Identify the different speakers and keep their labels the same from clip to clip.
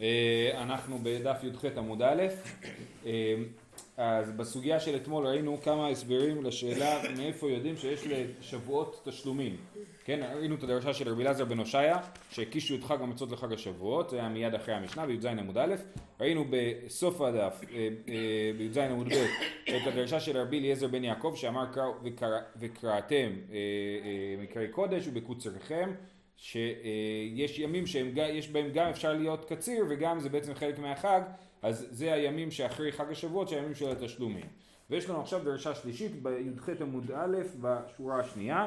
Speaker 1: אה, אנחנו בדף י"ח עמוד א', אה, אז בסוגיה של אתמול ראינו כמה הסברים לשאלה מאיפה יודעים שיש לשבועות תשלומים. כן, ראינו את הדרשה של רבי אלעזר בן הושעיה, שהקישו את חג המצות לחג השבועות, זה היה מיד אחרי המשנה בי"ז עמוד א', ראינו בסוף הדף, אה, בי"ז עמוד ב', את הדרשה של רבי אליעזר בן יעקב, שאמר וקראתם מקראי קודש ובקוצריכם שיש ימים שיש בהם גם אפשר להיות קציר וגם זה בעצם חלק מהחג אז זה הימים שאחרי חג השבועות שהימים של התשלומים. ויש לנו עכשיו דרשה שלישית בי"ח עמוד א' בשורה השנייה.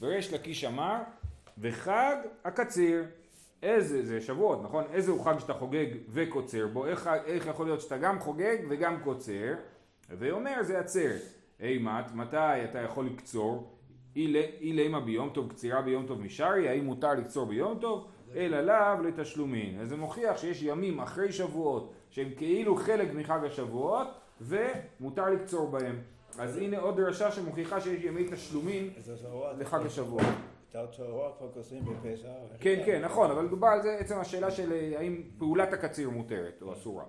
Speaker 1: וריש לקיש אמר וחג הקציר. איזה, זה שבועות נכון? איזה הוא חג שאתה חוגג וקוצר בו? איך, איך יכול להיות שאתה גם חוגג וגם קוצר? ואומר זה עצרת אימת מתי אתה יכול לקצור אילימה ביום טוב קצירה ביום טוב משרי, האם מותר לקצור ביום טוב? אלא לאו לתשלומין. אז זה מוכיח שיש ימים אחרי שבועות שהם כאילו חלק מחג השבועות ומותר לקצור בהם. אז הנה עוד דרשה שמוכיחה שיש ימי תשלומין לחג השבועות. כן, כן, נכון, אבל דובר על זה עצם השאלה של אה, האם פעולת הקציר מותרת או אסורה.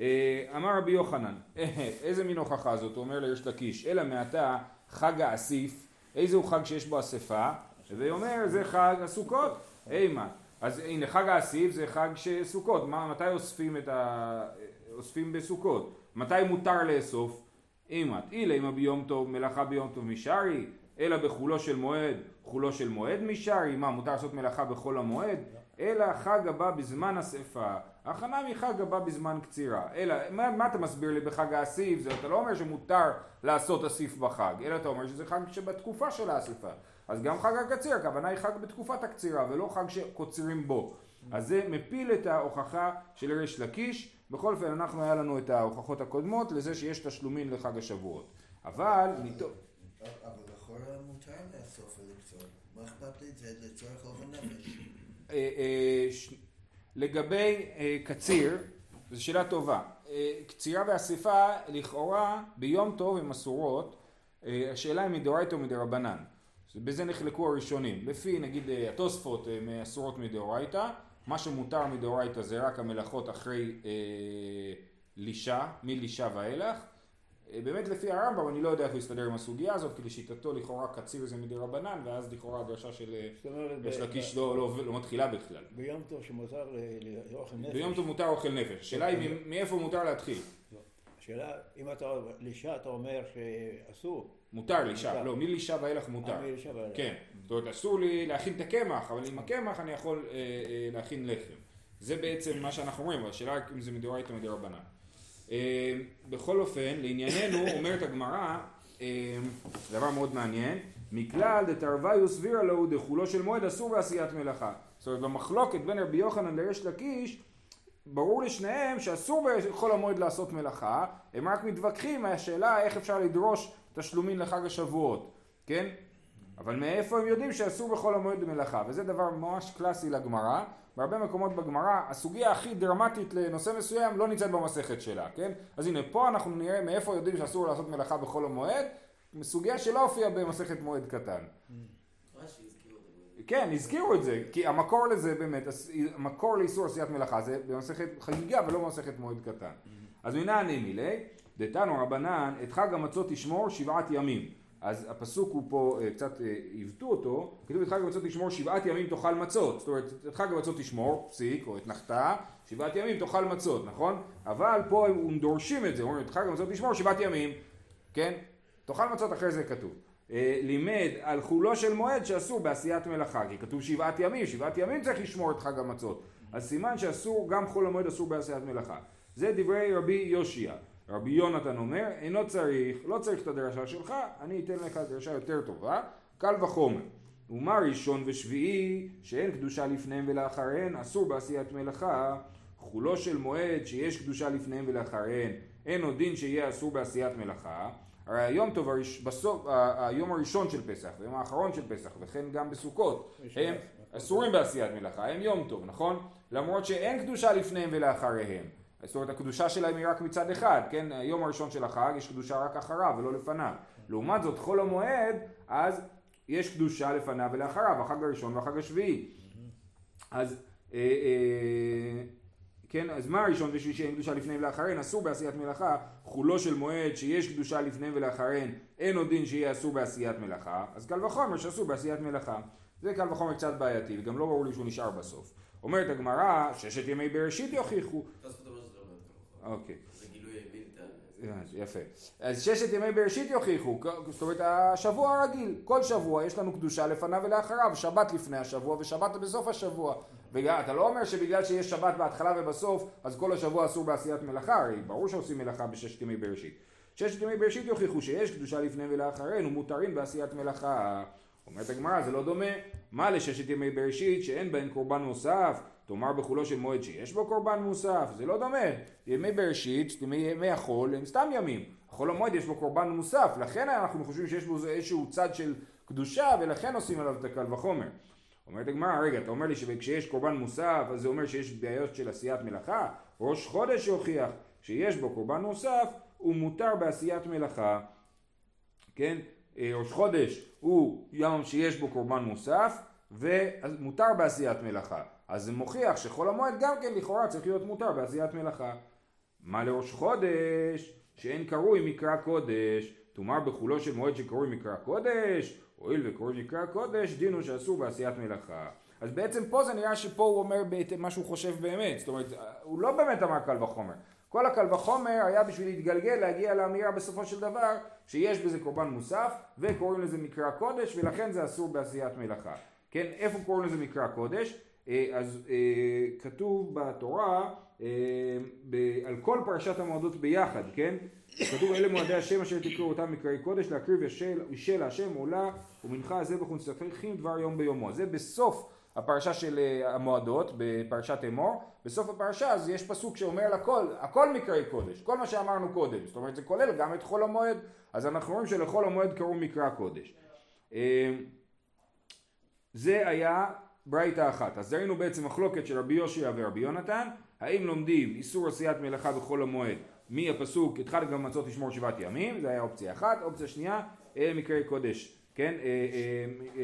Speaker 1: אה, אמר רבי יוחנן, איזה מין הוכחה זאת? הוא אומר ליש לקיש, אלא מעתה חג האסיף איזה הוא חג שיש בו אספה? הווי אומר זה חג הסוכות, אימה. אז הנה חג האסיף זה חג סוכות, מה, מתי אוספים את ה... אוספים בסוכות? מתי מותר לאסוף? אימת, אילה אימה ביום טוב, מלאכה ביום טוב משרי, אלא בחולו של מועד, חולו של מועד משרי, מה מותר לעשות מלאכה בחול המועד? אלא חג הבא בזמן אספה, הכנה מחג הבא בזמן קצירה. אלא, מה, מה אתה מסביר לי בחג האסיף? זה אתה לא אומר שמותר לעשות אסיף בחג, אלא אתה אומר שזה חג שבתקופה של האספה. אז גם חג הקציר, הכוונה היא חג בתקופת הקצירה, ולא חג שקוצרים בו. אז זה מפיל את ההוכחה של ריש לקיש. בכל אופן, אנחנו היה לנו את ההוכחות הקודמות לזה שיש תשלומים לחג השבועות. אבל.
Speaker 2: אבל לכאורה מותר לאסוף ולקצור. מה אכפת לי? זה לצורך אופן נפש.
Speaker 1: אה, אה, לגבי אה, קציר, זו שאלה טובה. קצירה ואסיפה לכאורה ביום טוב הן אסורות, השאלה היא מדאורייתא או מדרבנן. בזה נחלקו הראשונים. לפי נגיד התוספות הן אסורות מדאורייתא, מה שמותר מדאורייתא זה רק המלאכות אחרי אה, לישה, מלישה ואילך. אה, באמת לפי הרמב"ם אני לא יודע איך הוא יסתדר עם הסוגיה הזאת כי לשיטתו לכאורה קציר זה מדי רבנן ואז לכאורה הדרשה של יש לקיש לא, לא, לא מתחילה בכלל.
Speaker 3: ביום טוב שמותר לאוכל נפש.
Speaker 1: ביום טוב מותר אוכל נפש. השאלה היא מאיפה מותר להתחיל.
Speaker 3: לא. השאלה אם אתה לישה אתה אומר שאסור.
Speaker 1: מותר לישה, לא מלישה ואילך מותר.
Speaker 3: אה.
Speaker 1: כן, זאת אומרת אסור לי להכין את הקמח אבל עם הקמח אני יכול אה, אה, להכין לחם. זה בעצם מה שאנחנו אומרים, השאלה אם זה מדאורייתא או מדרבנן. אה, בכל אופן, לענייננו, אומרת הגמרא, אה, דבר מאוד מעניין, מכלל דתרוויו סבירה לו דחולו של מועד אסור בעשיית מלאכה. זאת אומרת, במחלוקת בין רבי יוחנן לריש לקיש, ברור לשניהם שאסור בכל המועד לעשות מלאכה, הם רק מתווכחים מהשאלה איך אפשר לדרוש תשלומים לחג השבועות, כן? אבל מאיפה הם יודעים שאסור בכל המועד מלאכה? וזה דבר ממש קלאסי לגמרא. בהרבה מקומות בגמרא, הסוגיה הכי דרמטית לנושא מסוים לא נמצאת במסכת שלה, כן? אז הנה, פה אנחנו נראה מאיפה יודעים שאסור לעשות מלאכה בחול המועד, סוגיה שלא הופיעה במסכת מועד קטן. כן, הזכירו את זה, כי המקור לזה באמת, המקור לאיסור עשיית מלאכה זה במסכת חגיגה ולא במסכת מועד קטן. אז מנעני מילי, דתנו רבנן, את חג המצות תשמור שבעת ימים. אז הפסוק הוא פה, אה, קצת אה, עיוותו אותו, כתוב את חג המצות תשמור שבעת ימים תאכל מצות, זאת אומרת את חג המצות תשמור, פסיק, או את נחתה, שבעת ימים תאכל מצות, נכון? אבל פה הם דורשים את זה, אומרים את חג המצות תשמור שבעת ימים, כן? תאכל מצות אחרי זה כתוב. אה, לימד על חולו של מועד שאסור בעשיית מלאכה, כי כתוב שבעת ימים, שבעת ימים צריך לשמור את חג המצות. אז סימן שאסור, גם חול המועד אסור בעשיית מלאכה. זה דברי רבי יושיע. רבי יונתן אומר, אינו צריך, לא צריך את הדרשה שלך, אני אתן לך דרשה יותר טובה, קל וחומר. ומה ראשון ושביעי, שאין קדושה לפניהם ולאחריהן, אסור בעשיית מלאכה, חולו של מועד שיש קדושה לפניהם ולאחריהן, אין עוד דין שיהיה אסור בעשיית מלאכה. הרי היום טוב, הראש, בסוף, היום הראשון של פסח, היום האחרון של פסח, וכן גם בסוכות, הם אסורים בעשיית מלאכה, הם יום טוב, נכון? למרות שאין קדושה לפניהם ולאחריהם. זאת אומרת הקדושה שלהם היא רק מצד אחד, כן? היום הראשון של החג יש קדושה רק אחריו ולא לפניו. לעומת זאת חול המועד, אז יש קדושה לפניו ולאחריו, החג הראשון והחג השביעי. אז אה, אה, כן, אז מה הראשון ושלישי אין קדושה לפני ולאחריהן? אסור בעשיית מלאכה, חולו של מועד שיש קדושה לפני ולאחריהן, אין עוד דין שיהיה אסור בעשיית מלאכה, אז קל וחומר שאסור בעשיית מלאכה. זה קל וחומר קצת בעייתי, וגם לא ברור לי שהוא נשאר בסוף. אומרת הגמרא, ששת ימי בראשית יוכיחו.
Speaker 4: תוספות אומר שזה לא אומר ככה.
Speaker 1: אוקיי.
Speaker 4: זה גילוי בלתי...
Speaker 1: אה, יפה. אז ששת ימי בראשית יוכיחו, זאת אומרת השבוע הרגיל, כל שבוע יש לנו קדושה לפניו ולאחריו, שבת לפני השבוע ושבת בסוף השבוע. ואתה לא אומר שבגלל שיש שבת בהתחלה ובסוף, אז כל השבוע אסור בעשיית מלאכה, הרי ברור שעושים מלאכה בששת ימי בראשית. ששת ימי בראשית יוכיחו שיש קדושה לפני ולאחריהן ומותרים בעשיית מלאכה. אומרת הגמרא זה לא דומה, מה לששת ימי בראשית שאין בהן קורבן נוסף, תאמר בחולו של מועד שיש בו קורבן מוסף, זה לא דומה, ימי בראשית, ימי, ימי החול הם סתם ימים, החול המועד יש בו קורבן מוסף, לכן אנחנו חושבים שיש בו איזשהו צד של קדושה ולכן עושים עליו את הקל וחומר. אומרת הגמרא, רגע, אתה אומר לי שכשיש קורבן מוסף, אז זה אומר שיש בעיות של עשיית מלאכה? ראש חודש יוכיח שיש בו קורבן מוסף, הוא מותר בעשיית מלאכה, כן? אה, ראש חודש הוא יום שיש בו קורבן מוסף, ומותר בעשיית מלאכה. אז זה מוכיח שחול המועד גם כן לכאורה צריך להיות מותר בעשיית מלאכה. מה לראש חודש? שאין קרוי מקרא קודש. תאמר בחולו של מועד שקרוי מקרא קודש, הואיל וקרוי מקרא קודש, דין הוא שאסור בעשיית מלאכה. אז בעצם פה זה נראה שפה הוא אומר מה שהוא חושב באמת, זאת אומרת, הוא לא באמת אמר קל וחומר. כל הקל וחומר היה בשביל להתגלגל, להגיע לאמירה בסופו של דבר שיש בזה קורבן מוסף וקוראים לזה מקרא קודש ולכן זה אסור בעשיית מלאכה. כן, איפה קוראים לזה מקרא קודש? אה, אז אה, כתוב בתורה אה, על כל פרשת המועדות ביחד, כן? כתוב אלה מועדי השם אשר תקראו אותם מקראי קודש להקריב ישל השם עולה ומנחה זבח ונצטרכים דבר יום ביומו. זה בסוף הפרשה של המועדות בפרשת אמור, בסוף הפרשה אז יש פסוק שאומר על הכל, הכל מקראי קודש, כל מה שאמרנו קודם, זאת אומרת זה כולל גם את חול המועד, אז אנחנו רואים שלחול המועד קראו מקרא קודש. זה היה ברייתא אחת. אז ראינו בעצם מחלוקת של רבי יושיע ורבי יונתן, האם לומדים איסור עשיית מלאכה בחול המועד מהפסוק התחל גם מצות לשמור שבעת ימים, זה היה אופציה אחת, אופציה שנייה, אלה מקראי קודש, כן, אה, אה,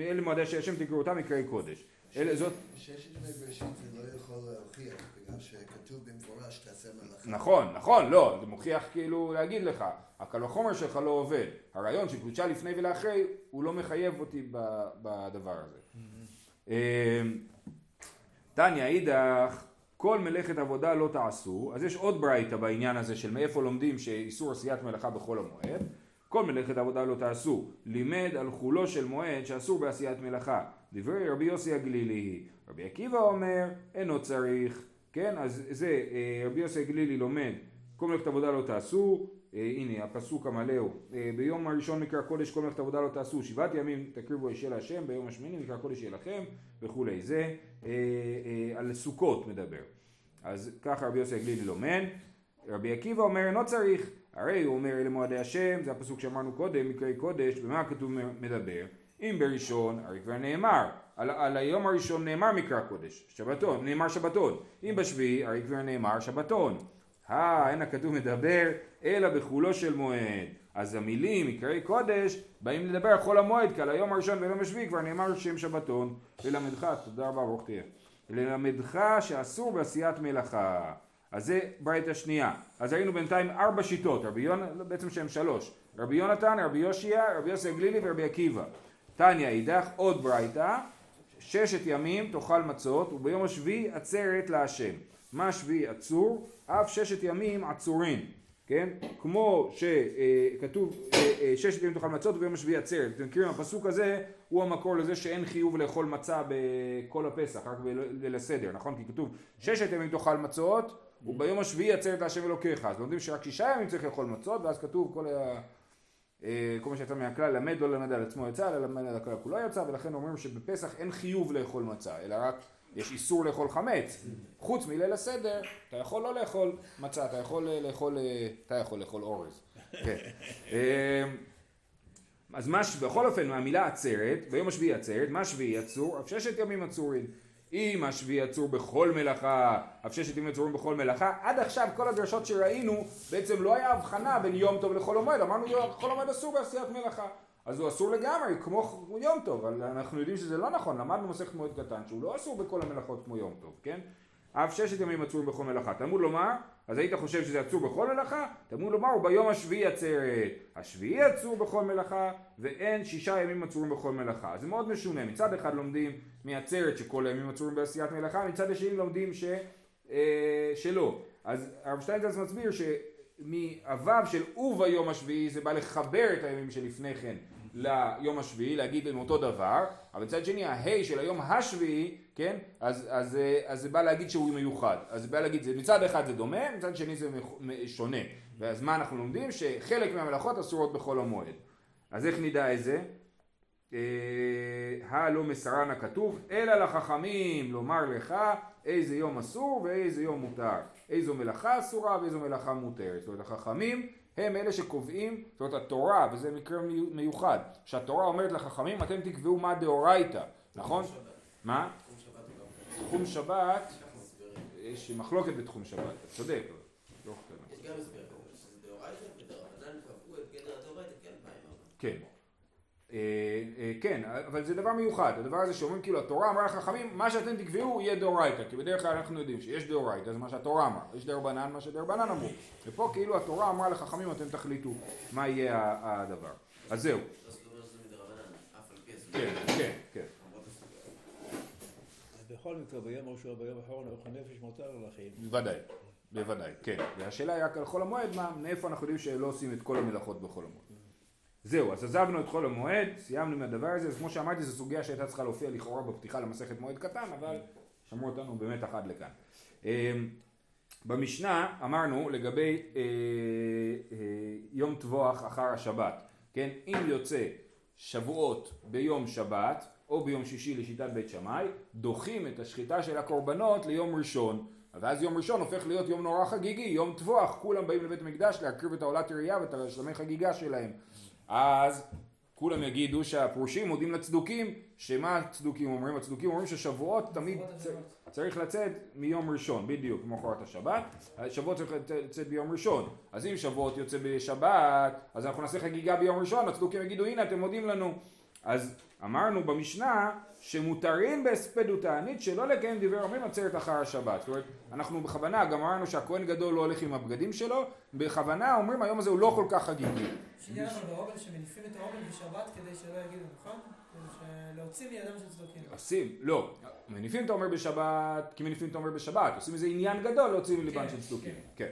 Speaker 1: אה, אלה מועדי שהשם תקראו אותם מקראי קודש. אלה זאת...
Speaker 2: ששת ימי בראשית זה לא יכול להוכיח, בגלל שכתוב במפורש תעשה מלאכה.
Speaker 1: נכון, נכון, לא, זה מוכיח כאילו להגיד לך, הקל וחומר שלך לא עובד. הרעיון של קדושה לפני ולאחרי, הוא לא מחייב אותי בדבר הזה. תניא אידך, כל מלאכת עבודה לא תעשו, אז יש עוד ברייתא בעניין הזה של מאיפה לומדים שאיסור עשיית מלאכה בחול המועד. כל מלאכת עבודה לא תעשו, לימד על חולו של מועד שאסור בעשיית מלאכה. דברי רבי יוסי הגלילי, רבי עקיבא אומר, אינו צריך, כן, אז זה, אה, רבי יוסי הגלילי לומד, כל מלאכת עבודה לא תעשו, הנה הפסוק המלא הוא, אה, ביום הראשון מקרא קודש כל מלאכת עבודה לא תעשו, שבעת ימים תקריבו אישה להשם, ביום השמיני מקרא קודש יהיה לכם וכולי, זה על סוכות מדבר. אז ככה רבי יוסי הגלילי לומד, רבי עקיבא אומר אינו צריך, הרי הוא אומר אלה מועדי השם, זה הפסוק שאמרנו קודם, מקראי קודש, במה הכתוב מדבר? אם בראשון, הרי כבר נאמר, על, על היום הראשון נאמר מקרא קודש, שבתון, נאמר שבתון, אם בשביעי, הרי כבר נאמר שבתון. אה, אין הכתוב מדבר, אלא בחולו של מועד. אז המילים מקראי קודש באים לדבר על חול המועד, כי על היום הראשון ויום השביעי כבר נאמר שם שבתון. ללמדך, תודה רבה, ברוך תהיה. ללמדך שאסור בעשיית מלאכה. אז זה ברית השנייה. אז ראינו בינתיים ארבע שיטות, רבי יונתן, בעצם שהם שלוש. רבי יונתן, רבי יושיע, רבי יוסי הגלילי ורבי עקיבא. תניא אידך, עוד ברייתא, ששת ימים תאכל מצות וביום השביעי עצרת להשם. מה שביעי עצור? אף ששת ימים עצורים. כן? כמו שכתוב אה, אה, ששת ימים תאכל מצות וביום השביעי עצרת. אתם מכירים, הפסוק הזה הוא המקור לזה שאין חיוב לאכול מצה בכל הפסח, רק בליל הסדר, נכון? כי כתוב ששת ימים תאכל מצות וביום השביעי עצרת להשם אלוקיך. אז לומדים שרק שישה ימים צריך לאכול מצות, ואז כתוב כל, ה... אה, כל מה שיצא מהכלל, למד לא למד על עצמו יצא, אלא למד על הכלל כולו יצא, ולכן אומרים שבפסח אין חיוב לאכול מצה, אלא רק יש איסור לאכול חמץ. חוץ מליל הסדר, אתה יכול לא לאכול מצה, אתה יכול לאכול, אתה יכול לאכול אורז. כן. אה, אז מה, בכל אופן, מהמילה עצרת, ביום השביעי עצרת, מה שביעי עצור? אף ששת ימים עצורים. אם השביעי עצור בכל מלאכה, אף ששת ימים עצורים בכל מלאכה, עד עכשיו כל הדרשות שראינו, בעצם לא היה הבחנה בין יום טוב לחול המועד, אמרנו חול המועד אסור בעשיית מלאכה. אז הוא אסור לגמרי, כמו יום טוב, אבל אנחנו יודעים שזה לא נכון, למדנו מסכת מועד קטן, שהוא לא אסור בכל המלאכות כמו יום טוב, כן? אף ששת ימים עצור בכל מלאכה. תלמוד לומר, אז היית חושב שזה עצור בכל מלאכה? תלמוד לומר, הוא ביום השביעי עצרת. השביעי עצור בכל מלאכה, ואין שישה ימים עצורים בכל מלאכה. זה מאוד משונה. מצד אחד לומדים מעצרת שכל הימים עצורים בעשיית מלאכה, מצד השני לומדים ש... אה, שלא. אז הרב שטיינזלץ מסביר שמהוו של וביום השביעי זה בא לחבר את הימים שלפני כן ליום השביעי, להגיד להם אותו דבר, אבל מצד שני ההי של היום השביעי, כן, אז, אז, אה, אז זה בא להגיד שהוא מיוחד. אז זה בא להגיד, זה, מצד אחד זה דומה, מצד שני זה שונה. ואז מה אנחנו לומדים? שחלק מהמלאכות אסורות בחול המועד. אז איך נדע איזה? הלא מסרן הכתוב, אלא לחכמים לומר לך איזה יום אסור ואיזה יום מותר, איזו מלאכה אסורה ואיזו מלאכה מותרת. זאת אומרת החכמים הם אלה שקובעים, זאת אומרת התורה, וזה מקרה מיוחד, שהתורה אומרת לחכמים אתם תקבעו מה דאורייתא, נכון? מה? תחום שבת, יש מחלוקת בתחום שבת, אתה צודק.
Speaker 4: לא יש גם הסבר, שזה דאורייתא ודרבנן קבעו את גדר הדאורייתא פעמים.
Speaker 1: כן. אה, אה, כן, אבל זה דבר מיוחד, הדבר הזה שאומרים כאילו התורה אמרה לחכמים מה שאתם תקבעו יהיה דאורייתא, כי בדרך כלל אנחנו יודעים שיש דאורייתא זה מה שהתורה אמרה, יש דרבנן מה שדרבנן אמרו, ופה כאילו התורה אמרה לחכמים אתם תחליטו מה יהיה הדבר, אז זהו. כן, כן, כן.
Speaker 3: בכל מקרה ביום ראשון ביום האחרון אוכל נפש מותר לכם.
Speaker 1: בוודאי, בוודאי, כן, והשאלה היא רק על חול המועד, מה, מאיפה אנחנו יודעים שלא עושים את כל המלאכות בחול המועד. זהו, אז עזבנו את חול המועד, סיימנו עם הדבר הזה, אז כמו שאמרתי זו סוגיה שהייתה צריכה להופיע לכאורה בפתיחה למסכת מועד קטן, אבל שמרו אותנו באמת אחד לכאן. אמ, במשנה אמרנו לגבי אה, אה, יום טבוח אחר השבת, כן, אם יוצא שבועות ביום שבת או ביום שישי לשיטת בית שמאי, דוחים את השחיטה של הקורבנות ליום ראשון, ואז יום ראשון הופך להיות יום נורא חגיגי, יום טבוח, כולם באים לבית המקדש להקריב את העולת ירייה ואת השלמי חגיגה שלהם. אז כולם יגידו שהפרושים מודים לצדוקים, שמה הצדוקים אומרים? הצדוקים אומרים ששבועות תמיד צריך לצאת מיום ראשון, בדיוק, מחרת השבת, שבועות צריך לצאת ביום ראשון, אז אם שבועות יוצא בשבת, אז אנחנו נעשה חגיגה ביום ראשון, הצדוקים יגידו הנה אתם מודים לנו, אז אמרנו במשנה שמותרים בהספד ותענית שלא לקיים דברי יומין עצרת אחר השבת. זאת אומרת, אנחנו בכוונה, גם אמרנו שהכהן גדול לא הולך עם הבגדים שלו, בכוונה אומרים היום הזה הוא לא כל כך חגיגי.
Speaker 5: שיהיה לנו באובן שמניפים את האובן בשבת כדי שלא יגידו, נכון? להוציא מידם של צדוקים.
Speaker 1: עושים, לא. מניפים אתה אומר בשבת, כי מניפים אתה אומר בשבת, עושים איזה עניין גדול להוציא מליבן כן, של צדוקים. כן.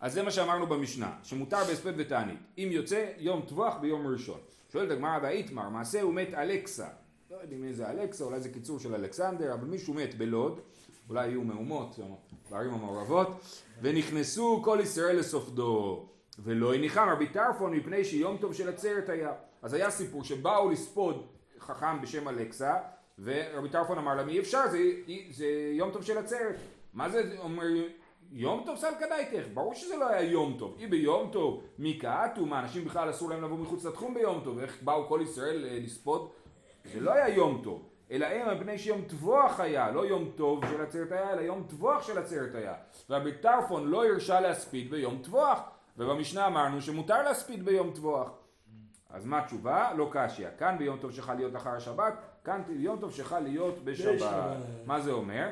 Speaker 1: אז זה מה שאמרנו במשנה, שמותר בהספד ותענית. אם יוצא יום טבוח ביום ראשון. שואלת הגמרא והאיתמר, מעשה הוא מת אלכסה. לא יודעים מי זה אלכסה, אולי זה קיצור של אלכסנדר, אבל מישהו מת בלוד, אולי היו מהומות בערים המעורבות, ונכנסו כל ישראל לסופדו. ולא הניחם רבי טרפון מפני שיום טוב של עצרת היה. אז היה סיפור שבאו לספוד חכם בשם אלכסה, ורבי טרפון אמר להם אי אפשר, זה, זה יום טוב של עצרת. מה זה אומר יום טוב סלקא דייתך, ברור שזה לא היה יום טוב. אי ביום טוב, מי קהתו, מה אנשים בכלל אסור להם לבוא מחוץ לתחום ביום טוב, איך באו כל ישראל אה, לספוד? זה לא היה יום טוב, אלא הם מפני שיום טבוח היה, לא יום טוב של עצרת היה, אלא יום טבוח של עצרת היה. רבי טרפון לא הרשה להספיד ביום טבוח, ובמשנה אמרנו שמותר להספיד ביום טבוח. אז מה התשובה? לא קשיא. כאן ביום טוב שחל להיות אחר השבת, כאן ביום טוב שחל להיות בשבת. מה זה אומר?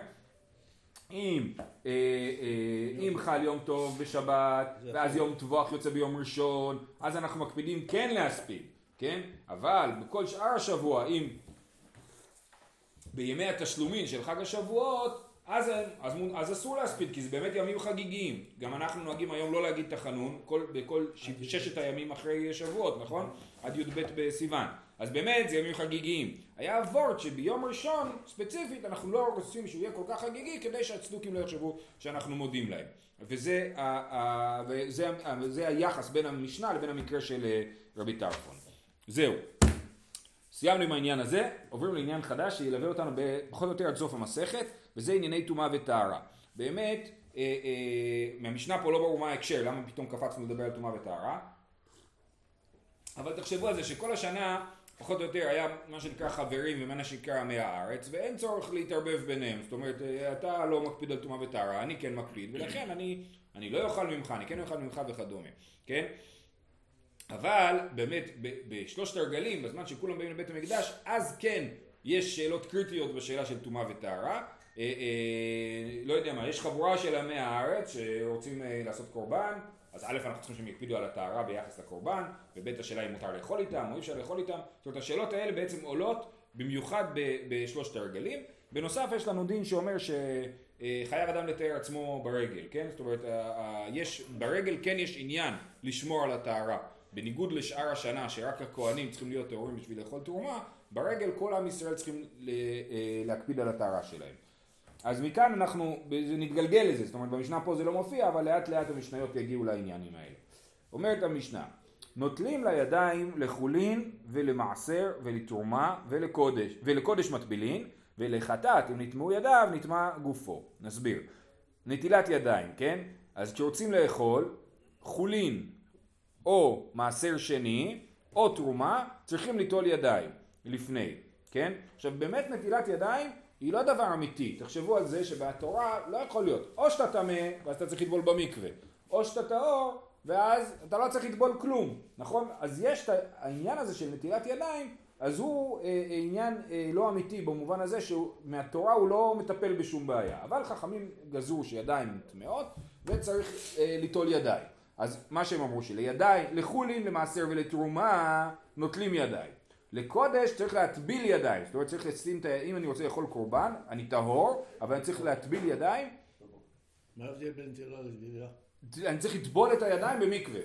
Speaker 1: אם, אה, אה, אם חל יום טוב בשבת, ואז יום טבוח יוצא ביום ראשון, אז אנחנו מקפידים כן להספיד, כן? אבל בכל שאר השבוע, אם בימי התשלומים של חג השבועות, אז, אז, אז אסור להספיד, כי זה באמת ימים חגיגיים. גם אנחנו נוהגים היום לא להגיד תחנון כל, בכל ש, ששת הימים אחרי שבועות, נכון? עד י"ב בסיוון. אז באמת זה ימים חגיגיים. היה וורט שביום ראשון, ספציפית, אנחנו לא רוצים שהוא יהיה כל כך חגיגי, כדי שהצדוקים לא יחשבו שאנחנו מודים להם. וזה, וזה, וזה היחס בין המשנה לבין המקרה של אה, רבי טרפון. זהו. סיימנו עם העניין הזה, עוברים לעניין חדש שילווה אותנו פחות או יותר עד סוף המסכת, וזה ענייני טומאה וטהרה. באמת, אה, אה, מהמשנה פה לא ברור מה ההקשר, למה פתאום קפצנו לדבר על טומאה וטהרה, אבל תחשבו על זה שכל השנה פחות או יותר היה מה שנקרא חברים ומה שנקרא עמי הארץ ואין צורך להתערבב ביניהם. זאת אומרת אה, אתה לא מקפיד על טומאה וטהרה אני כן מקפיד ולכן אני, אני לא אוכל ממך אני כן אוכל ממך וכדומה כן? אבל באמת בשלושת הרגלים בזמן שכולם באים לבית המקדש אז כן יש שאלות קריטיות בשאלה של טומאה וטהרה אה, אה, לא יודע מה, יש חבורה של עמי הארץ שרוצים אה, לעשות קורבן, אז א' אנחנו צריכים שהם יקפידו על הטהרה ביחס לקורבן, וב' השאלה אם מותר לאכול איתם או אי אפשר לאכול איתם, זאת אומרת השאלות האלה בעצם עולות במיוחד בשלושת הרגלים. בנוסף יש לנו דין שאומר שחייב אדם לתאר עצמו ברגל, כן? זאת אומרת, יש, ברגל כן יש עניין לשמור על הטהרה. בניגוד לשאר השנה שרק הכהנים צריכים להיות טהורים בשביל לאכול תרומה, ברגל כל עם ישראל צריכים אה, להקפיד על הטהרה שלהם. אז מכאן אנחנו, זה נתגלגל לזה, זאת אומרת במשנה פה זה לא מופיע, אבל לאט לאט המשניות יגיעו לעניינים האלה. אומרת המשנה, נוטלים לידיים לחולין ולמעשר ולתרומה ולקודש, ולקודש מטבילין, ולחטאת, אם נטמעו ידיו, נטמע גופו. נסביר. נטילת ידיים, כן? אז כשרוצים לאכול, חולין או מעשר שני, או תרומה, צריכים ליטול ידיים לפני, כן? עכשיו באמת נטילת ידיים היא לא דבר אמיתי, תחשבו על זה שבתורה לא יכול להיות, או שאתה טמא ואז אתה צריך לטבול במקווה, או שאתה טהור ואז אתה לא צריך לטבול כלום, נכון? אז יש את העניין הזה של נטילת ידיים, אז הוא אה, אה, עניין אה, לא אמיתי במובן הזה שמהתורה הוא לא מטפל בשום בעיה, אבל חכמים גזרו שידיים טמאות וצריך אה, ליטול ידיים. אז מה שהם אמרו שלידיים, לחולין, למעשר ולתרומה נוטלים ידיים. לקודש צריך להטביל ידיים, זאת אומרת צריך לשים את ה... אם אני רוצה לאכול קורבן, אני טהור, אבל אני צריך להטביל ידיים,
Speaker 3: מה ההבדל בין נטילה לטבילה?
Speaker 1: אני צריך לטבול את הידיים במקווה,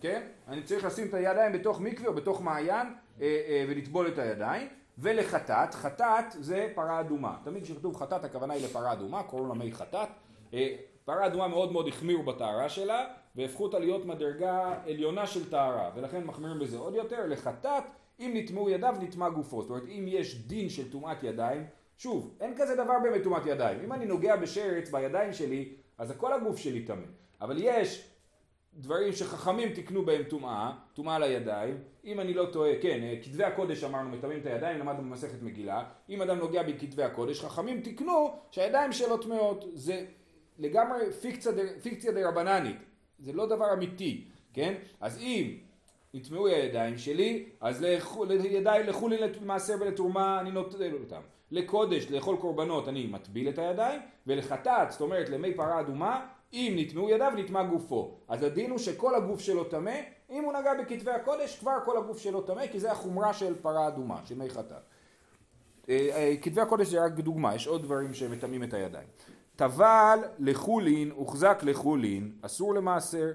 Speaker 1: כן? אני צריך לשים את הידיים בתוך מקווה או בתוך מעיין אה, אה, ולטבול את הידיים. ולחטאת, חטאת זה פרה אדומה. תמיד כשכתוב חטאת הכוונה היא לפרה אדומה, קוראים לה מי חטאת. אה, פרה אדומה מאוד מאוד החמירו בטהרה שלה, והפכו אותה להיות מדרגה עליונה של טהרה, ולכן מחמירים בזה עוד יותר. לחטאת, אם נטמעו ידיו נטמע גופו. זאת אומרת, אם יש דין של טומאת ידיים, שוב, אין כזה דבר באמת טומאת ידיים. אם אני נוגע בשרץ בידיים שלי, אז כל הגוף שלי טמא. אבל יש דברים שחכמים תיקנו בהם טומאה, טומאה לידיים, אם אני לא טועה, כן, אה, כתבי הקודש אמרנו מטמאים את הידיים, למדנו במסכת מגילה, אם אדם נוגע בכתבי הקודש, חכמים תיקנו שהידיים שלו טמאות, זה לגמרי פיקציה, פיקציה דה רבננית, זה לא דבר אמיתי, כן? אז אם נטמעו הידיים שלי, אז לידיים לכו לי למעשר ולתרומה, אני נוטל אותם. לקודש, לאכול קורבנות, אני מטביל את הידיים, ולחטאת, זאת אומרת למי פרה אדומה, אם נטמעו ידיו נטמע גופו. אז הדין הוא שכל הגוף שלו טמא, אם הוא נגע בכתבי הקודש, כבר כל הגוף שלו טמא, כי זה החומרה של פרה אדומה, של מי חטאת. אה, אה, כתבי הקודש זה רק דוגמה, יש עוד דברים שמטמאים את הידיים. טבל לחולין, הוחזק לחולין, אסור למעשר.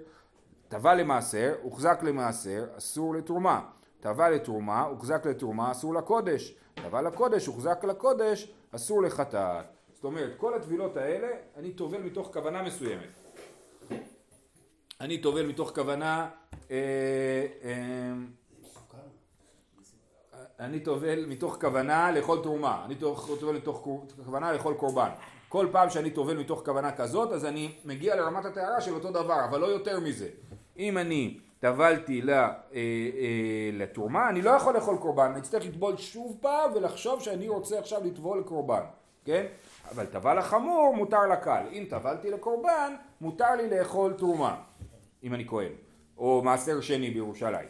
Speaker 1: טבל למעשר, הוחזק למעשר, אסור לתרומה. טבל לתרומה, הוחזק לתרומה, אסור לקודש. טבל לקודש, הוחזק לקודש, אסור לחטאת. זאת אומרת, כל הטבילות האלה, אני טובל מתוך כוונה מסוימת. אני טובל מתוך כוונה, אה, אה, אני טובל מתוך כוונה לאכול תרומה, אני טובל מתוך כוונה לאכול קורבן. כל פעם שאני טובל מתוך כוונה כזאת, אז אני מגיע לרמת הטהרה של אותו דבר, אבל לא יותר מזה. אם אני טבלתי אה, אה, לתרומה, אני לא יכול לאכול קורבן, אני אצטרך לטבול שוב פעם ולחשוב שאני רוצה עכשיו לטבול קורבן, כן? אבל טבל החמור מותר לקל. אם טבלתי לקורבן, מותר לי לאכול תרומה, אם אני כהן, או מעשר שני בירושלים.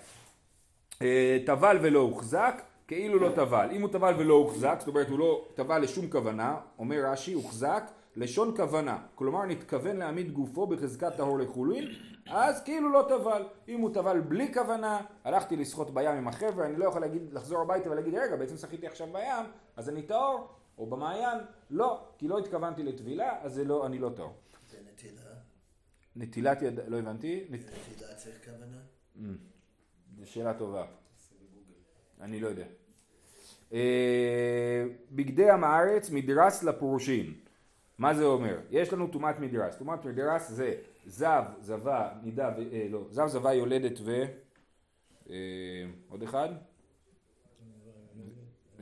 Speaker 1: אה, טבל ולא הוחזק, כאילו לא טבל. אם הוא טבל ולא הוחזק, זאת אומרת הוא לא טבל לשום כוונה, אומר רש"י, הוחזק לשון כוונה. כלומר נתכוון להעמיד גופו בחזקת טהור לחולין, אז כאילו לא טבל. אם הוא טבל בלי כוונה, הלכתי לשחות בים עם החבר'ה, אני לא יכול להגיד, לחזור הביתה ולהגיד, רגע, בעצם שחיתי עכשיו בים, אז אני טהור, או במעיין, לא, כי לא התכוונתי לטבילה, אז לא, אני לא טהור.
Speaker 2: זה נטילה?
Speaker 1: נטילת יד... לא הבנתי? נת...
Speaker 2: נטילה צריך כוונה?
Speaker 1: זו שאלה טובה. אני לא יודע. אה, בגדי עם הארץ מדרס לפרושין. מה זה אומר? יש לנו טומאת מדרס. טומאת מדרס זה זב, זבה, נידה, ו... אה, לא, זב, זבה, יולדת ו... אה, עוד אחד?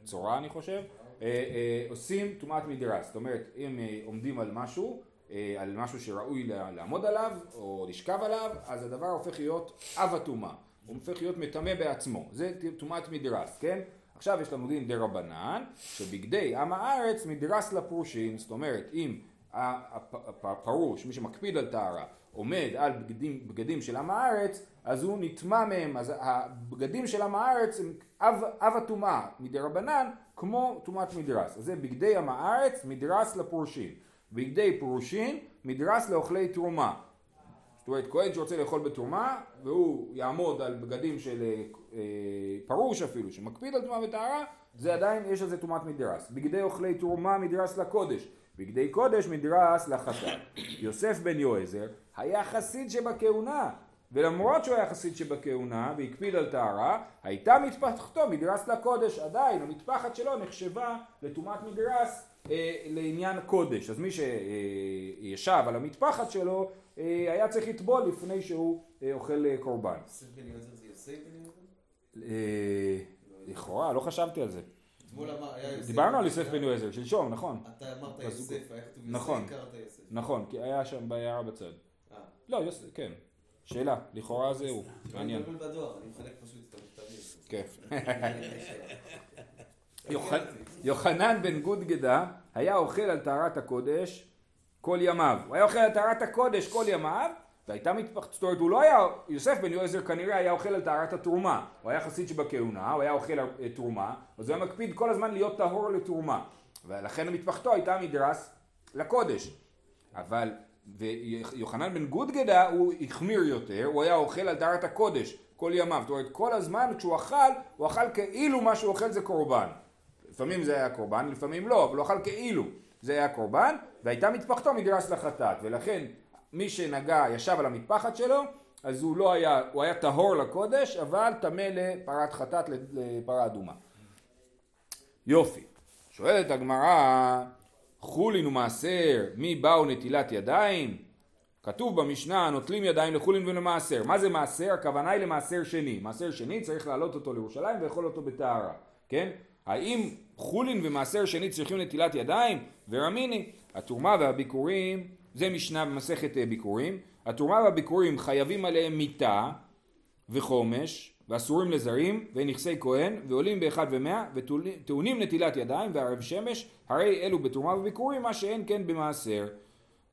Speaker 1: צורה אני חושב. אה, אה, עושים טומאת מדרס. זאת אומרת, אם אה, עומדים על משהו, אה, על משהו שראוי לעמוד עליו, או לשכב עליו, אז הדבר הופך להיות אב הטומאה. הוא הופך להיות מטמא בעצמו. זה טומאת מדרס, כן? עכשיו יש לנו דין דה רבנן, שבגדי עם הארץ מדרס לפרושין, זאת אומרת, אם הפרוש, מי שמקפיד על טהרה, עומד על בגדים, בגדים של עם הארץ, אז הוא נטמע מהם, אז הבגדים של עם הארץ הם אב, הטומאה מדרבנן כמו טומאת מדרס, אז זה בגדי עם הארץ מדרס לפורשים, בגדי פורשים מדרס לאוכלי תרומה, זאת אומרת כהן שרוצה לאכול בתרומה והוא יעמוד על בגדים של אה, אה, פרוש אפילו שמקפיד על טומאה וטהרה זה עדיין יש על זה טומאת מדרס. בגדי אוכלי תרומה מדרס לקודש. בגדי קודש מדרס לחטאת יוסף בן יועזר היה חסיד שבכהונה ולמרות שהוא היה חסיד שבכהונה והקפיד על טהרה הייתה מטפחתו מדרס לקודש. עדיין המטפחת שלו נחשבה לטומאת מדרס אה, לעניין קודש. אז מי שישב על המטפחת שלו אה, היה צריך לטבול לפני שהוא אה, אוכל אה, קורבן. אה, לכאורה, לא חשבתי על זה. דיברנו על יוסף בן יועזר, שלשום, נכון.
Speaker 4: אתה אמרת יוסף, היה כתוב
Speaker 1: נכון.
Speaker 4: יוסף, קראת יוסף.
Speaker 1: נכון, כי היה שם בעיירה בצד.
Speaker 4: אה.
Speaker 1: לא, יוסף, כן. שאלה, לכאורה זה הוא, מעניין.
Speaker 4: אני מבלבל בדואר, אני מחלק פשוט את המכתבים.
Speaker 1: כן. יוחנ- יוחנן בן גודגדה היה אוכל על טהרת הקודש כל ימיו. הוא היה אוכל על טהרת הקודש כל ימיו, והייתה מתפחת, זאת אומרת הוא לא היה, יוסף בן יועזר כנראה היה אוכל על טהרת התרומה. הוא היה חסיד שבכהונה, הוא היה אוכל אה, תרומה, אז הוא היה מקפיד כל הזמן להיות טהור לתרומה. ולכן מתפחתו הייתה מדרס לקודש. אבל ויוחנן בן גודגדה הוא החמיר יותר, הוא היה אוכל על טהרת הקודש כל ימיו. זאת אומרת כל הזמן כשהוא אכל, הוא אכל כאילו מה שהוא אוכל זה קורבן. לפעמים זה היה קורבן, לפעמים לא, אבל הוא אכל כאילו זה היה קורבן, והייתה מטפחתו מדרס לחטאת, ולכן מי שנגע, ישב על המטפחת שלו, אז הוא לא היה, הוא היה טהור לקודש, אבל טמא לפרת חטאת, לפרה אדומה. יופי. שואלת הגמרא, חולין ומעשר, מי באו נטילת ידיים? כתוב במשנה, נוטלים ידיים לחולין ולמעשר. מה זה מעשר? הכוונה היא למעשר שני. מעשר שני צריך להעלות אותו לירושלים ולאכול אותו בטהרה, כן? האם חולין ומעשר שני צריכים נטילת ידיים? ורמיני, התרומה והביקורים, זה משנה במסכת אה, ביקורים, התרומה והביקורים חייבים עליהם מיתה וחומש ואסורים לזרים ונכסי כהן ועולים באחד ומאה וטעונים נטילת ידיים וערב שמש. הרי אלו בתרומה וביקורים מה שאין כן במעשר.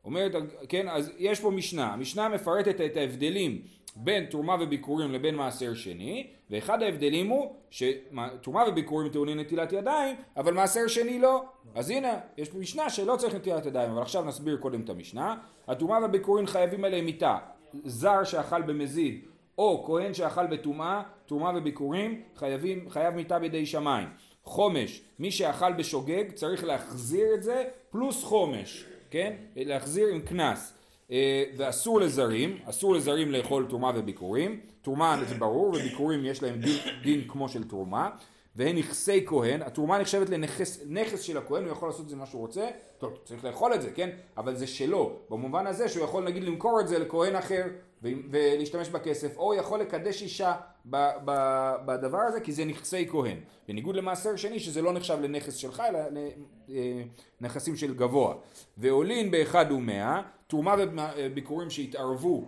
Speaker 1: אומרת, כן, אז יש פה משנה, המשנה מפרטת את ההבדלים בין תרומה וביקורים לבין מעשר שני, ואחד ההבדלים הוא שתרומה וביקורים טעונים נטילת ידיים, אבל מעשר שני לא. אז הנה, יש משנה שלא צריך נטילת ידיים, אבל עכשיו נסביר קודם את המשנה. התרומה והביקורים חייבים עליהם מיתה. זר שאכל במזיד, או כהן שאכל בטומאה, תרומה וביקורים חייבים, חייב מיתה בידי שמיים. חומש, מי שאכל בשוגג צריך להחזיר את זה פלוס חומש. כן? להחזיר עם קנס. אה, ואסור לזרים, אסור לזרים לאכול תרומה וביקורים. תרומה זה ברור, וביקורים יש להם דין, דין כמו של תרומה. והן נכסי כהן, התרומה נחשבת לנכס נכס של הכהן, הוא יכול לעשות את זה מה שהוא רוצה, טוב, צריך לאכול את זה, כן? אבל זה שלו, במובן הזה שהוא יכול נגיד למכור את זה לכהן אחר ולהשתמש בכסף, או יכול לקדש אישה בדבר הזה, כי זה נכסי כהן. בניגוד למעשר שני, שזה לא נחשב לנכס שלך, אלא לנכסים של גבוה. ועולין באחד ומאה, תרומה וביקורים שהתערבו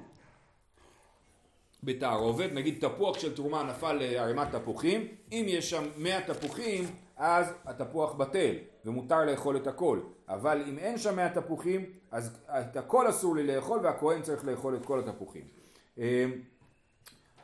Speaker 1: בתערובת, נגיד תפוח של תרומה נפל לערימת תפוחים, אם יש שם 100 תפוחים אז התפוח בטל ומותר לאכול את הכל, אבל אם אין שם 100 תפוחים אז את הכל אסור לי לאכול והכהן צריך לאכול את כל התפוחים.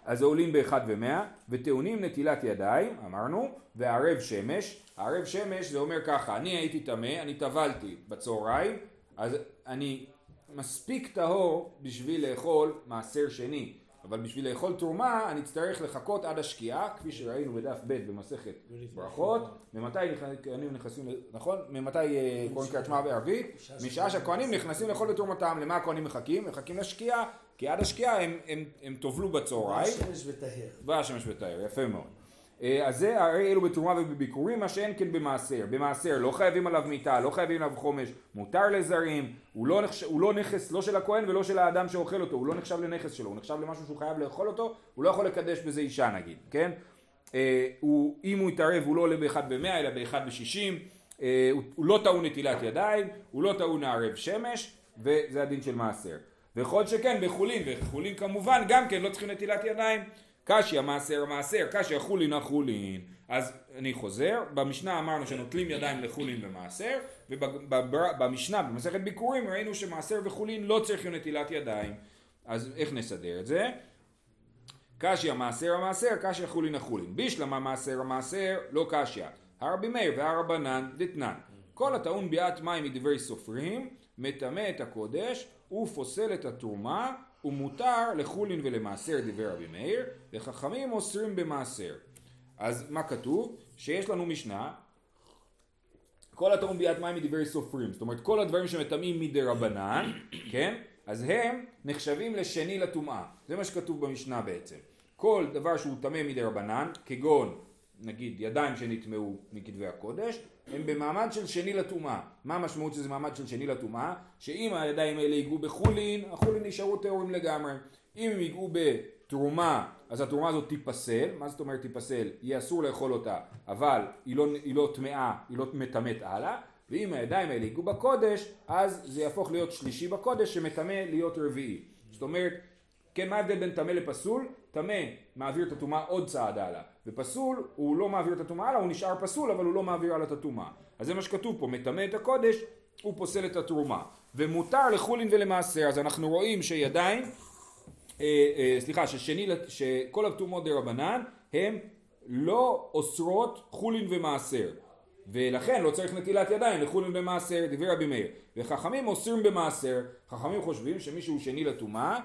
Speaker 1: אז עולים באחד ומאה וטעונים נטילת ידיים, אמרנו, וערב שמש, ערב שמש זה אומר ככה, אני הייתי טמא, אני טבלתי בצהריים, אז אני מספיק טהור בשביל לאכול מעשר שני, אבל בשביל לאכול תרומה אני אצטרך לחכות עד השקיעה, כפי שראינו בדף ב' במסכת ברכות, ממתי הכהנים נכנסים, נכון? ממתי אה, כהן קריאת שמע בערבית? משעה שהכהנים נכנסים לאכול בתרומתם, למה הכהנים מחכים? מחכים לשקיעה, כי עד השקיעה הם, טובלו בצהריים.
Speaker 6: השמש וטהר.
Speaker 1: והשמש וטהר, יפה מאוד. אה, אז זה הרי אלו בתרומה ובביקורים, מה שאין כן במעשר. במעשר לא חייבים עליו מיתה, לא חייבים עליו חומש, מותר לזרים, הוא לא, נחש, הוא לא נכס לא של הכהן ולא של האדם שאוכל אותו, הוא לא נחשב לנכס שלו, הוא נחשב למשהו שהוא חייב לאכול אותו, הוא לא יכול לקדש בזה אישה נגיד, כן? אה, הוא, אם הוא יתערב הוא לא עולה באחד במאה אלא באחד בשישים, אה, הוא, הוא לא טעון נטילת ידיים, הוא לא טעון ערב שמש, וזה הדין של מעשר. וכל שכן בחולין, וחולין כמובן גם כן לא צריכים נטילת ידיים, קשיא מעשר מעשר, קשיא חולין החולין. אז אני חוזר, במשנה אמרנו שנוטלים ידיים לחולין ומעשר, ובמשנה במסכת ביקורים ראינו שמעשר וחולין לא צריכים נטילת ידיים. אז איך נסדר את זה? קשיא מעשר המעשר, קשיא חולין החולין. בישלמה מעשר המעשר, לא קשיא. הרבי מאיר והרבנן דתנן. כל הטעון ביאת מים מדברי סופרים, מטמא את הקודש, ופוסל את התרומה, ומותר לחולין ולמעשר דברי רבי מאיר, וחכמים אוסרים במעשר. אז מה כתוב? שיש לנו משנה, כל הטעון ביאת מים מדברי סופרים, זאת אומרת כל הדברים שמטמאים מדי רבנן, כן? אז הם נחשבים לשני לטומאה, זה מה שכתוב במשנה בעצם. כל דבר שהוא טמא מדי רבנן, כגון נגיד ידיים שנטמעו מכתבי הקודש, הם במעמד של שני לטומאה. מה המשמעות שזה מעמד של שני לטומאה? שאם הידיים האלה ייגעו בחולין, החולין נשארו טהורים לגמרי. אם הם ייגעו בתרומה, אז התרומה הזאת תיפסל. מה זאת אומרת תיפסל? יהיה אסור לאכול אותה, אבל היא לא, לא טמאה, היא לא מטמאת הלאה. ואם הידיים האלה ייגעו בקודש, אז זה יהפוך להיות שלישי בקודש שמטמא להיות רביעי. זאת אומרת, כן, מה ההבדל בין טמא לפסול? טמא מעביר את הטומאה עוד צעד הלאה, ופסול הוא לא מעביר את הטומאה הלאה, הוא נשאר פסול אבל הוא לא מעביר הלאה את הטומאה. אז זה מה שכתוב פה, מטמא את הקודש, הוא פוסל את התרומה. ומותר לחולין ולמעשר, אז אנחנו רואים שידיים, אה, אה, סליחה, ששני, שכל הטומאות דה רבנן הם לא אוסרות חולין ומעשר. ולכן לא צריך נטילת ידיים לחולין במעשר, דברי רבי מאיר. וחכמים אוסרים במעשר, חכמים חושבים שמישהו שני לטומאה אה,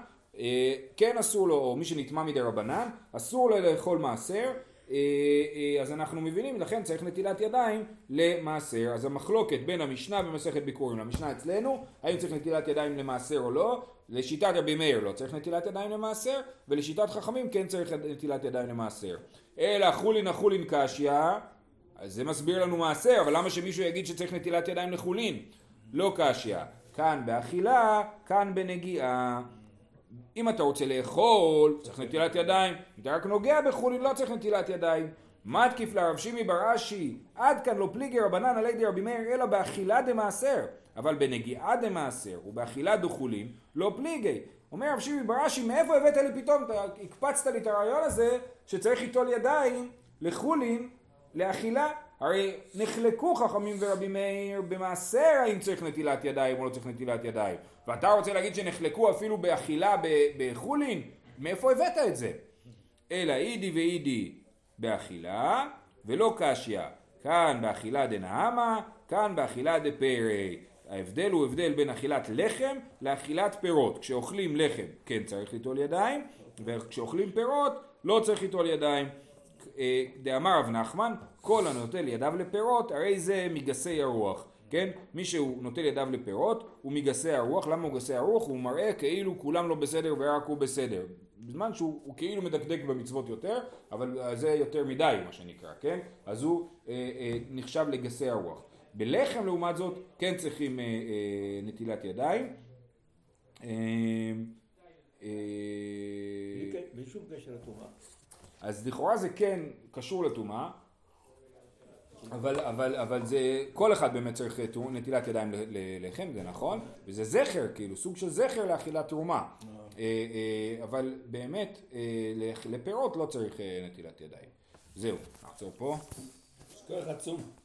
Speaker 1: כן אסור לו, או מי שנטמע מדי רבנן, אסור לו לאכול מעשר, אה, אה, אז אנחנו מבינים, לכן צריך נטילת ידיים למעשר. אז המחלוקת בין המשנה במסכת ביקורים למשנה אצלנו, האם צריך נטילת ידיים למעשר או לא, לשיטת רבי מאיר לא צריך נטילת ידיים למעשר, ולשיטת חכמים כן צריך נטילת ידיים למעשר. אלא חולין החולין קשיא, אז זה מסביר לנו מעשר, אבל למה שמישהו יגיד שצריך נטילת ידיים לחולין? לא קשיא. כאן באכילה, כאן בנגיעה. אם אתה רוצה לאכול, צריך נטילת ידיים. אם אתה רק נוגע בחולין, לא צריך נטילת ידיים. מתקיף לרב שימי בר אשי, עד כאן לא פליגי רבנן עלי די רבי מאיר, אלא באכילה דמעשר. אבל בנגיעה דמעשר ובאכילה דחולין, לא פליגי. אומר רב שימי בר אשי, מאיפה הבאת לי פתאום, אתה הקפצת לי את הרעיון הזה, שצריך ליטול ידיים לחולין, לאכילה. הרי נחלקו חכמים ורבי מאיר במעשר האם צריך נטילת ידיים או לא צריך נטילת ידיים. ואתה רוצה להגיד שנחלקו אפילו באכילה בחולין? מאיפה הבאת את זה? אלא אידי ואידי באכילה ולא קשיא. כאן באכילה דנהמה, כאן באכילה דפרי. ההבדל הוא הבדל בין אכילת לחם לאכילת פירות. כשאוכלים לחם כן צריך ליטול ידיים, וכשאוכלים פירות לא צריך ליטול ידיים. אה, דאמר רב נחמן, כל הנוטל ידיו לפירות, הרי זה מגסי הרוח. כן? מי שהוא נוטל ידיו לפירות הוא מגסי הרוח, למה הוא גסי הרוח? הוא מראה כאילו כולם לא בסדר ורק הוא בסדר. בזמן שהוא כאילו מדקדק במצוות יותר, אבל זה יותר מדי מה שנקרא, כן? אז הוא אה, אה, נחשב לגסי הרוח. בלחם לעומת זאת כן צריכים אה, אה, נטילת ידיים. אה, אה,
Speaker 3: בלי שום קשר לטומאה.
Speaker 1: אז לכאורה זה כן קשור לטומאה, אבל, אבל, אבל זה, כל אחד באמת צריך נטילת ידיים ללחם, זה נכון, וזה זכר, כאילו, סוג של זכר לאכילת תרומה. אה, אה, אבל באמת, אה, לפירות לא צריך נטילת ידיים. זהו, נעצור פה.
Speaker 3: יש כוח עצום.